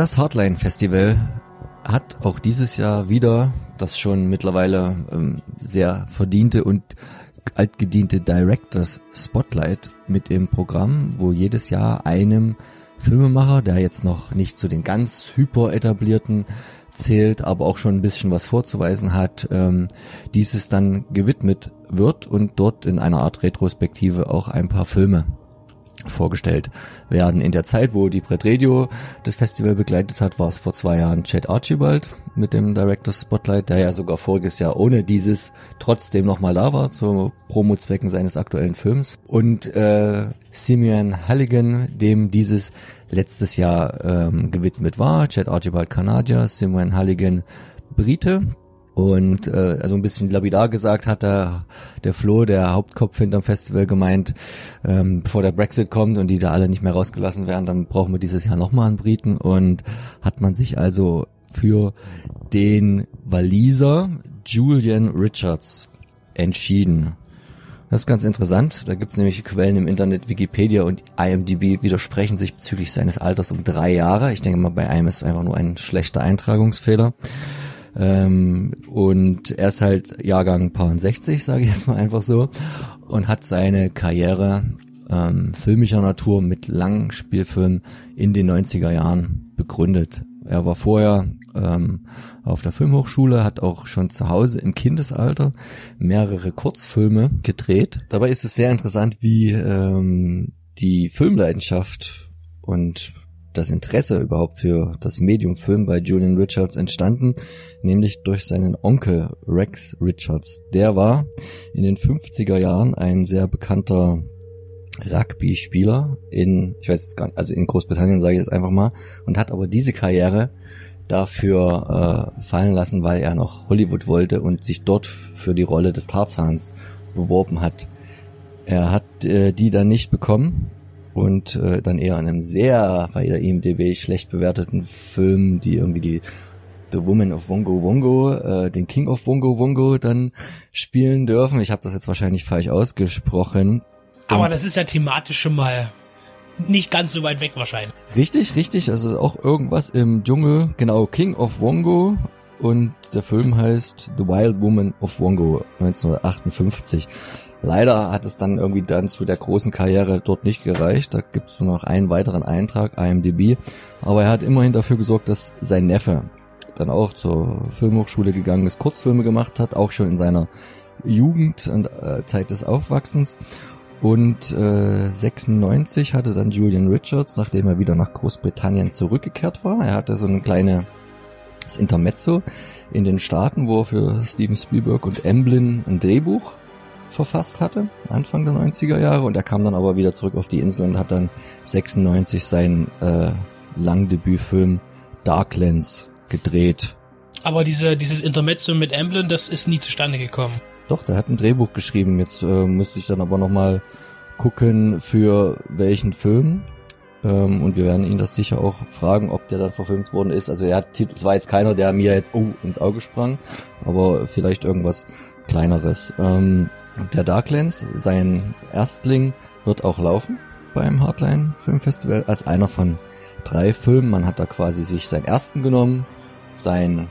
Das Hardline Festival hat auch dieses Jahr wieder das schon mittlerweile ähm, sehr verdiente und altgediente Directors Spotlight mit im Programm, wo jedes Jahr einem Filmemacher, der jetzt noch nicht zu den ganz hyper etablierten zählt, aber auch schon ein bisschen was vorzuweisen hat, ähm, dieses dann gewidmet wird und dort in einer Art Retrospektive auch ein paar Filme vorgestellt werden. In der Zeit, wo die Brett Radio das Festival begleitet hat, war es vor zwei Jahren Chad Archibald mit dem Director's Spotlight, der ja sogar voriges Jahr ohne dieses trotzdem nochmal da war, zu Promo-Zwecken seines aktuellen Films. Und äh, Simeon Halligan, dem dieses letztes Jahr ähm, gewidmet war. Chad Archibald Kanadier, Simeon Halligan Brite, und äh, also ein bisschen lapidar gesagt hat der, der Flo, der Hauptkopf hinterm Festival, gemeint, ähm, bevor der Brexit kommt und die da alle nicht mehr rausgelassen werden, dann brauchen wir dieses Jahr nochmal einen Briten. Und hat man sich also für den Waliser Julian Richards entschieden. Das ist ganz interessant. Da gibt es nämlich Quellen im Internet, Wikipedia und IMDb widersprechen sich bezüglich seines Alters um drei Jahre. Ich denke mal, bei einem ist einfach nur ein schlechter Eintragungsfehler. Ähm, und er ist halt Jahrgang paar 60, sage ich jetzt mal einfach so, und hat seine Karriere ähm, filmischer Natur mit langen Spielfilmen in den 90er Jahren begründet. Er war vorher ähm, auf der Filmhochschule, hat auch schon zu Hause im Kindesalter mehrere Kurzfilme gedreht. Dabei ist es sehr interessant, wie ähm, die Filmleidenschaft und das Interesse überhaupt für das Medium Film bei Julian Richards entstanden, nämlich durch seinen Onkel Rex Richards. Der war in den 50er Jahren ein sehr bekannter Rugby-Spieler in, ich weiß jetzt gar nicht, also in Großbritannien sage ich jetzt einfach mal, und hat aber diese Karriere dafür äh, fallen lassen, weil er noch Hollywood wollte und sich dort für die Rolle des Tarzans beworben hat. Er hat äh, die dann nicht bekommen und äh, dann eher an einem sehr bei der IMDb schlecht bewerteten Film, die irgendwie die The Woman of Wongo Wongo, äh, den King of Wongo Wongo dann spielen dürfen. Ich habe das jetzt wahrscheinlich falsch ausgesprochen. Aber das ist ja thematisch schon mal nicht ganz so weit weg wahrscheinlich. Richtig, richtig. Also auch irgendwas im Dschungel. Genau, King of Wongo. Und der Film heißt The Wild Woman of Wongo 1958. Leider hat es dann irgendwie dann zu der großen Karriere dort nicht gereicht. Da gibt es nur noch einen weiteren Eintrag, IMDb. Aber er hat immerhin dafür gesorgt, dass sein Neffe dann auch zur Filmhochschule gegangen ist, Kurzfilme gemacht hat, auch schon in seiner Jugend und äh, Zeit des Aufwachsens. Und äh, 96 hatte dann Julian Richards, nachdem er wieder nach Großbritannien zurückgekehrt war, er hatte so eine kleine das Intermezzo in den Staaten, wo er für Steven Spielberg und Emblem ein Drehbuch verfasst hatte, Anfang der 90er Jahre. Und er kam dann aber wieder zurück auf die Insel und hat dann 96 seinen äh, Langdebütfilm Darklands gedreht. Aber diese, dieses Intermezzo mit Emblem, das ist nie zustande gekommen. Doch, der hat ein Drehbuch geschrieben. Jetzt äh, müsste ich dann aber nochmal gucken, für welchen Film. Ähm, und wir werden ihn das sicher auch fragen, ob der dann verfilmt worden ist. Also er hat, es war jetzt keiner, der mir jetzt oh, ins Auge sprang, aber vielleicht irgendwas kleineres. Ähm, der Darklands, sein Erstling, wird auch laufen beim Hardline Filmfestival als einer von drei Filmen. Man hat da quasi sich seinen ersten genommen, seinen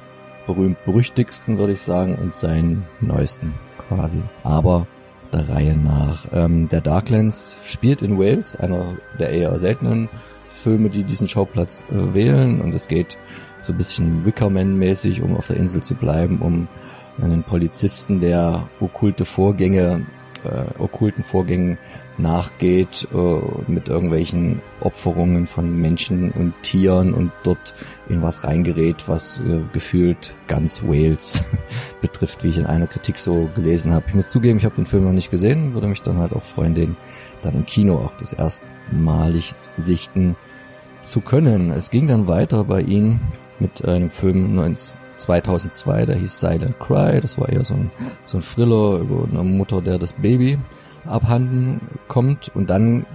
berühmt-berüchtigsten, würde ich sagen, und seinen neuesten quasi. Aber der Reihe nach. Ähm, der Darklands spielt in Wales, einer der eher seltenen Filme, die diesen Schauplatz äh, wählen. Und es geht so ein bisschen Wickerman-mäßig, um auf der Insel zu bleiben, um einen Polizisten, der okkulte Vorgänge, äh, okkulten Vorgängen nachgeht, äh, mit irgendwelchen Opferungen von Menschen und Tieren und dort in was reingerät, was äh, gefühlt ganz Wales betrifft, wie ich in einer Kritik so gelesen habe. Ich muss zugeben, ich habe den Film noch nicht gesehen, würde mich dann halt auch freuen, den dann im Kino auch das erstmalig sichten zu können. Es ging dann weiter bei ihm mit einem Film 2002, der hieß Silent Cry. Das war eher so ein, so ein Thriller über eine Mutter, der das Baby abhanden kommt. Und dann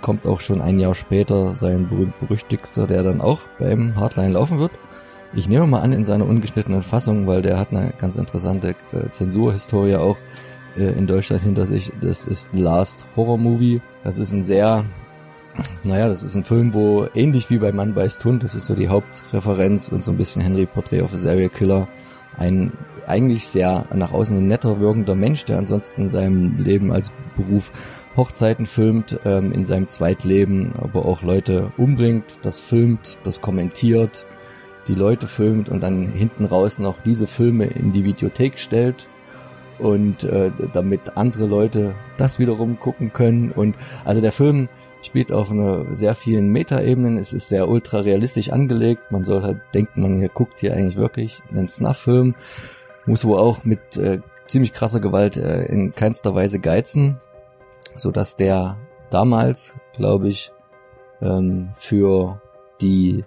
kommt auch schon ein Jahr später sein berühmt-berüchtigster, der dann auch beim Hardline laufen wird. Ich nehme mal an in seiner ungeschnittenen Fassung, weil der hat eine ganz interessante äh, Zensurhistorie auch äh, in Deutschland hinter sich. Das ist Last Horror Movie. Das ist ein sehr Naja, das ist ein Film, wo ähnlich wie bei Mann beißt Hund, das ist so die Hauptreferenz und so ein bisschen Henry Portrait of a Serial Killer, ein eigentlich sehr nach außen ein netter wirkender Mensch, der ansonsten in seinem Leben als Beruf Hochzeiten filmt, ähm, in seinem Zweitleben aber auch Leute umbringt, das filmt, das kommentiert, die Leute filmt und dann hinten raus noch diese Filme in die Videothek stellt und äh, damit andere Leute das wiederum gucken können. Und also der Film spielt auf einer sehr vielen Metaebenen, es ist sehr ultra realistisch angelegt, man soll halt denken, man guckt hier eigentlich wirklich einen Snuff-Film, muss wohl auch mit äh, ziemlich krasser Gewalt äh, in keinster Weise geizen, so dass der damals, glaube ich, ähm, für die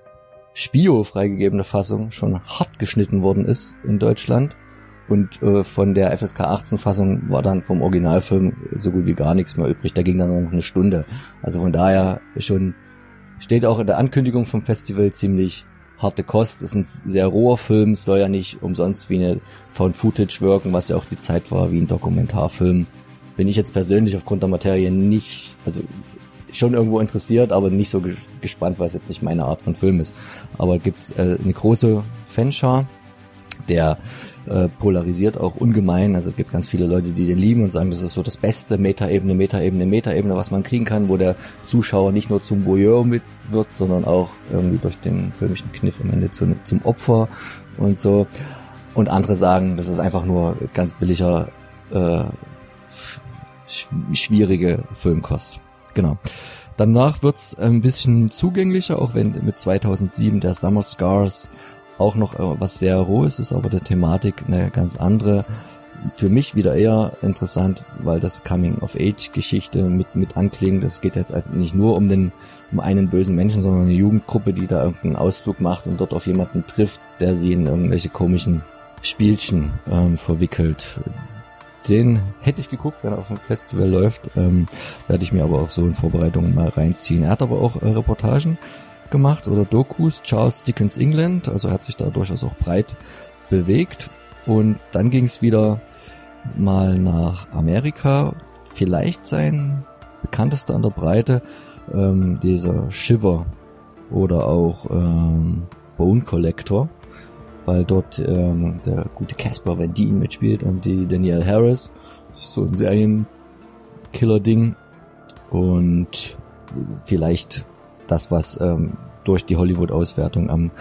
Spio freigegebene Fassung schon hart geschnitten worden ist in Deutschland. Und äh, von der FSK 18 Fassung war dann vom Originalfilm so gut wie gar nichts mehr übrig. Da ging dann noch eine Stunde. Also von daher schon steht auch in der Ankündigung vom Festival ziemlich harte Kost. Es ist ein sehr roher Film, es soll ja nicht umsonst wie eine Found Footage wirken, was ja auch die Zeit war, wie ein Dokumentarfilm. Bin ich jetzt persönlich aufgrund der Materie nicht, also schon irgendwo interessiert, aber nicht so gespannt, weil es jetzt nicht meine Art von Film ist. Aber gibt äh, eine große Fanschar, der äh, polarisiert auch ungemein. Also es gibt ganz viele Leute, die den lieben und sagen, das ist so das beste Metaebene, Metaebene, Metaebene, was man kriegen kann, wo der Zuschauer nicht nur zum Voyeur mit wird, sondern auch irgendwie durch den filmischen Kniff am Ende zu, zum Opfer und so. Und andere sagen, das ist einfach nur ganz billiger, äh, schwierige Filmkost. Genau. Danach wird's ein bisschen zugänglicher, auch wenn mit 2007 der Summer Scars auch noch äh, was sehr rohes ist, aber der Thematik eine ganz andere. Für mich wieder eher interessant, weil das Coming-of-Age-Geschichte mit, mit anklingt. Es geht jetzt halt nicht nur um den, um einen bösen Menschen, sondern eine Jugendgruppe, die da irgendeinen Ausflug macht und dort auf jemanden trifft, der sie in irgendwelche komischen Spielchen ähm, verwickelt. Den hätte ich geguckt, wenn er auf dem Festival läuft. Ähm, werde ich mir aber auch so in Vorbereitungen mal reinziehen. Er hat aber auch äh, Reportagen gemacht oder Dokus, Charles Dickens England, also er hat sich da durchaus auch breit bewegt. Und dann ging es wieder mal nach Amerika. Vielleicht sein bekanntester an der Breite, ähm, dieser Shiver oder auch ähm, Bone Collector weil dort ähm, der gute Casper Van Dien mitspielt und die Danielle Harris. Das ist so ein Serienkiller-Ding. Und vielleicht das, was ähm, durch die Hollywood-Auswertung am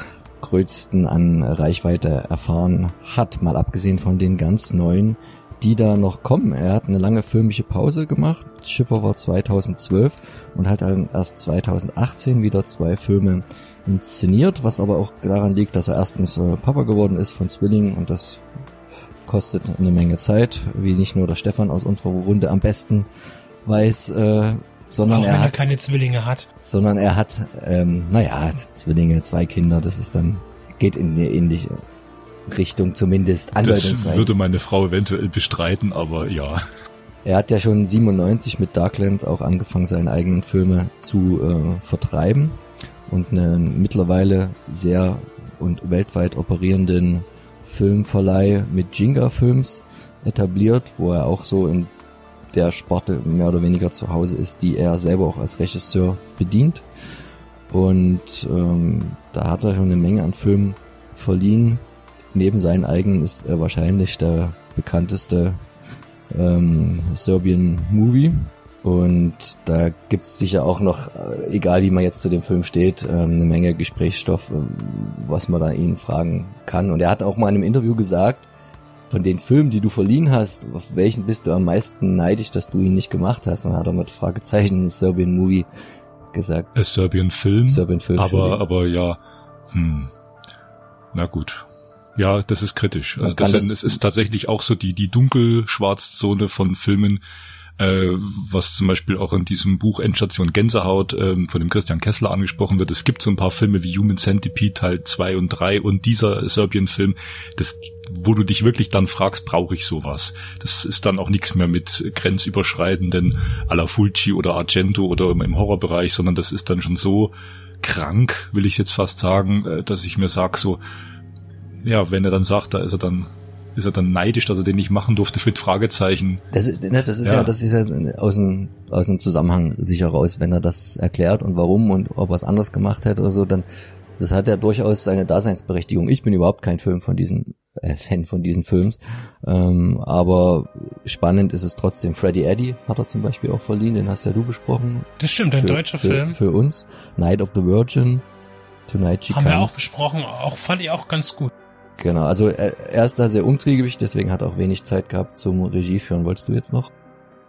größten an Reichweite erfahren hat, mal abgesehen von den ganz neuen, die da noch kommen. Er hat eine lange filmische Pause gemacht. Schiffer war 2012 und hat dann erst 2018 wieder zwei Filme inszeniert, was aber auch daran liegt, dass er erstens äh, Papa geworden ist von Zwillingen und das kostet eine Menge Zeit, wie nicht nur der Stefan aus unserer Runde am besten weiß, äh, sondern auch er wenn hat, er keine Zwillinge hat. sondern er hat, ähm, naja, Zwillinge, zwei Kinder, das ist dann, geht in eine ähnliche Richtung zumindest Das würde meine Frau eventuell bestreiten, aber ja. Er hat ja schon 97 mit Darkland auch angefangen, seine eigenen Filme zu äh, vertreiben und einen mittlerweile sehr und weltweit operierenden Filmverleih mit Jinga Films etabliert, wo er auch so in der Sparte mehr oder weniger zu Hause ist, die er selber auch als Regisseur bedient. Und ähm, da hat er schon eine Menge an Filmen verliehen. Neben seinen eigenen ist er wahrscheinlich der bekannteste ähm, Serbian Movie. Und da gibt's sicher auch noch, äh, egal wie man jetzt zu dem Film steht, ähm, eine Menge Gesprächsstoff, ähm, was man da ihn fragen kann. Und er hat auch mal in einem Interview gesagt, von den Filmen, die du verliehen hast, auf welchen bist du am meisten neidisch, dass du ihn nicht gemacht hast? Und dann hat er mit Fragezeichen Serbian Movie gesagt. A Serbian Film. Serbian Film. aber, aber ja, hm. Na gut. Ja, das ist kritisch. Also das- das ist tatsächlich auch so die, die Dunkelschwarzzone von Filmen, äh, was zum Beispiel auch in diesem Buch Endstation Gänsehaut ähm, von dem Christian Kessler angesprochen wird. Es gibt so ein paar Filme wie Human Centipede Teil 2 und 3 und dieser Serbian-Film, das, wo du dich wirklich dann fragst, brauche ich sowas? Das ist dann auch nichts mehr mit grenzüberschreitenden à la Fulci oder Argento oder im, im Horrorbereich, sondern das ist dann schon so krank, will ich jetzt fast sagen, äh, dass ich mir sag so, ja, wenn er dann sagt, da ist er dann ist er dann neidisch, dass er den nicht machen durfte für Fragezeichen. Das, ne, das ist ja. ja, das ist ja aus dem, aus dem Zusammenhang sicher raus, wenn er das erklärt und warum und ob er es anders gemacht hätte oder so, dann das hat ja durchaus seine Daseinsberechtigung. Ich bin überhaupt kein Film von diesen äh, Fan von diesen Films, ähm, aber spannend ist es trotzdem. Freddy Eddy hat er zum Beispiel auch verliehen, den hast ja du besprochen. Das stimmt, ein für, deutscher für, Film für uns. Night of the Virgin, Tonight She Haben Comes. wir auch besprochen, auch fand ich auch ganz gut. Genau, also er, er ist da sehr umtriebig, deswegen hat er auch wenig Zeit gehabt zum Regie führen. Wolltest du jetzt noch?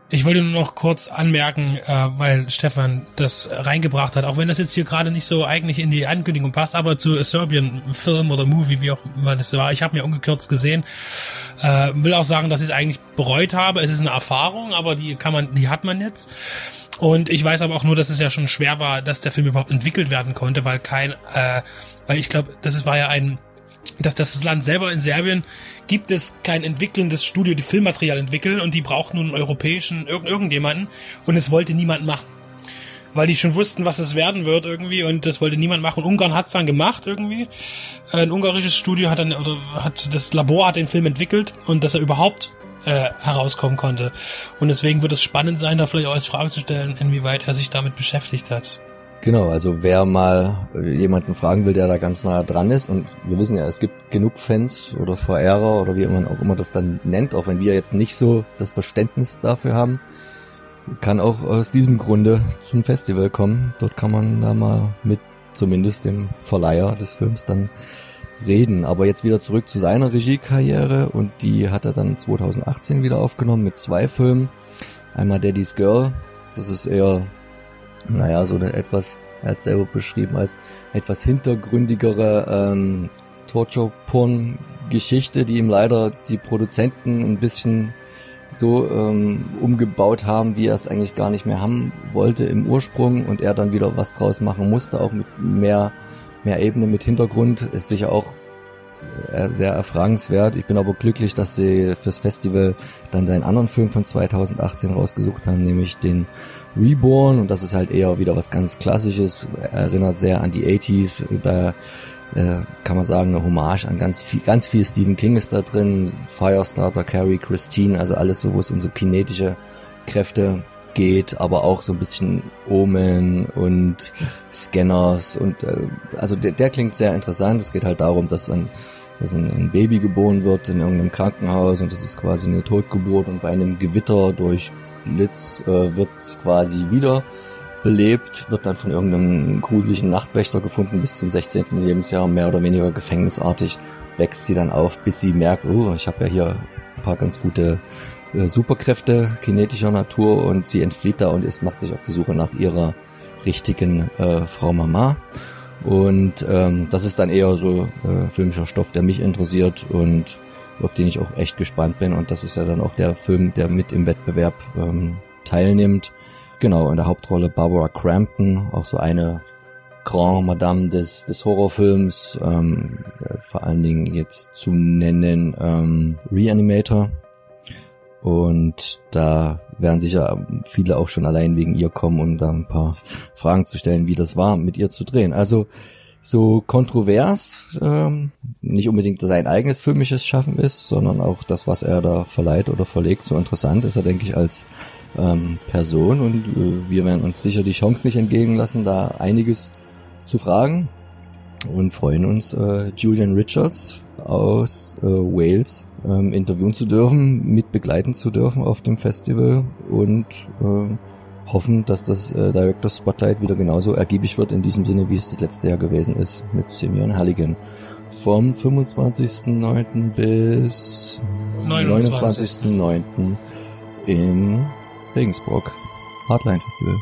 Ich wollte nur noch kurz anmerken, äh, weil Stefan das reingebracht hat, auch wenn das jetzt hier gerade nicht so eigentlich in die Ankündigung passt, aber zu Serbian Film oder Movie, wie auch immer das war, ich habe mir ungekürzt gesehen, äh, will auch sagen, dass ich es eigentlich bereut habe. Es ist eine Erfahrung, aber die kann man, die hat man jetzt. Und ich weiß aber auch nur, dass es ja schon schwer war, dass der Film überhaupt entwickelt werden konnte, weil kein, äh, weil ich glaube, das war ja ein dass das Land selber in Serbien gibt es kein entwickelndes Studio, die Filmmaterial entwickeln und die braucht nun einen europäischen irgend, irgendjemanden und es wollte niemand machen. Weil die schon wussten, was es werden wird irgendwie und das wollte niemand machen. Ungarn hat's dann gemacht irgendwie. Ein ungarisches Studio hat dann, oder hat, das Labor hat den Film entwickelt und dass er überhaupt äh, herauskommen konnte. Und deswegen wird es spannend sein, da vielleicht auch als Frage zu stellen, inwieweit er sich damit beschäftigt hat. Genau, also wer mal jemanden fragen will, der da ganz nah dran ist, und wir wissen ja, es gibt genug Fans oder Verehrer oder wie man auch immer das dann nennt, auch wenn wir jetzt nicht so das Verständnis dafür haben, kann auch aus diesem Grunde zum Festival kommen. Dort kann man da mal mit zumindest dem Verleiher des Films dann reden. Aber jetzt wieder zurück zu seiner Regiekarriere und die hat er dann 2018 wieder aufgenommen mit zwei Filmen. Einmal Daddy's Girl, das ist eher naja, so eine etwas, er hat selber beschrieben als etwas hintergründigere ähm, Torture-Porn-Geschichte, die ihm leider die Produzenten ein bisschen so ähm, umgebaut haben, wie er es eigentlich gar nicht mehr haben wollte im Ursprung und er dann wieder was draus machen musste, auch mit mehr, mehr Ebene, mit Hintergrund, ist sicher auch äh, sehr erfragenswert. Ich bin aber glücklich, dass sie fürs Festival dann seinen anderen Film von 2018 rausgesucht haben, nämlich den Reborn und das ist halt eher wieder was ganz Klassisches, erinnert sehr an die 80s, da äh, kann man sagen, eine Hommage an ganz viel, ganz viel Stephen King ist da drin, Firestarter, Carrie, Christine, also alles so, wo es um so kinetische Kräfte geht, aber auch so ein bisschen Omen und Scanners und äh, also der, der klingt sehr interessant. Es geht halt darum, dass ein, dass ein, ein Baby geboren wird in irgendeinem Krankenhaus und das ist quasi eine Totgeburt und bei einem Gewitter durch Blitz äh, wird quasi wieder belebt, wird dann von irgendeinem gruseligen Nachtwächter gefunden bis zum 16. Lebensjahr, mehr oder weniger gefängnisartig, wächst sie dann auf, bis sie merkt, oh, ich habe ja hier ein paar ganz gute äh, Superkräfte kinetischer Natur und sie entflieht da und ist, macht sich auf die Suche nach ihrer richtigen äh, Frau Mama. Und ähm, das ist dann eher so äh, filmischer Stoff, der mich interessiert und auf den ich auch echt gespannt bin. Und das ist ja dann auch der Film, der mit im Wettbewerb ähm, teilnimmt. Genau, in der Hauptrolle Barbara Crampton, auch so eine Grand Madame des, des Horrorfilms, ähm, äh, vor allen Dingen jetzt zu nennen ähm, Reanimator. Und da werden sicher viele auch schon allein wegen ihr kommen, um da ein paar Fragen zu stellen, wie das war, mit ihr zu drehen. Also so kontrovers, ähm, nicht unbedingt sein eigenes filmisches Schaffen ist, sondern auch das, was er da verleiht oder verlegt, so interessant ist er, denke ich, als ähm, Person. Und äh, wir werden uns sicher die Chance nicht entgegen lassen, da einiges zu fragen. Und freuen uns, äh, Julian Richards aus äh, Wales ähm, interviewen zu dürfen, mit begleiten zu dürfen auf dem Festival. Und äh, hoffen, dass das äh, Director Spotlight wieder genauso ergiebig wird in diesem Sinne, wie es das letzte Jahr gewesen ist mit Simeon Halligan. Vom 25.09. bis 29.09. 29. in Regensburg. Hardline Festival.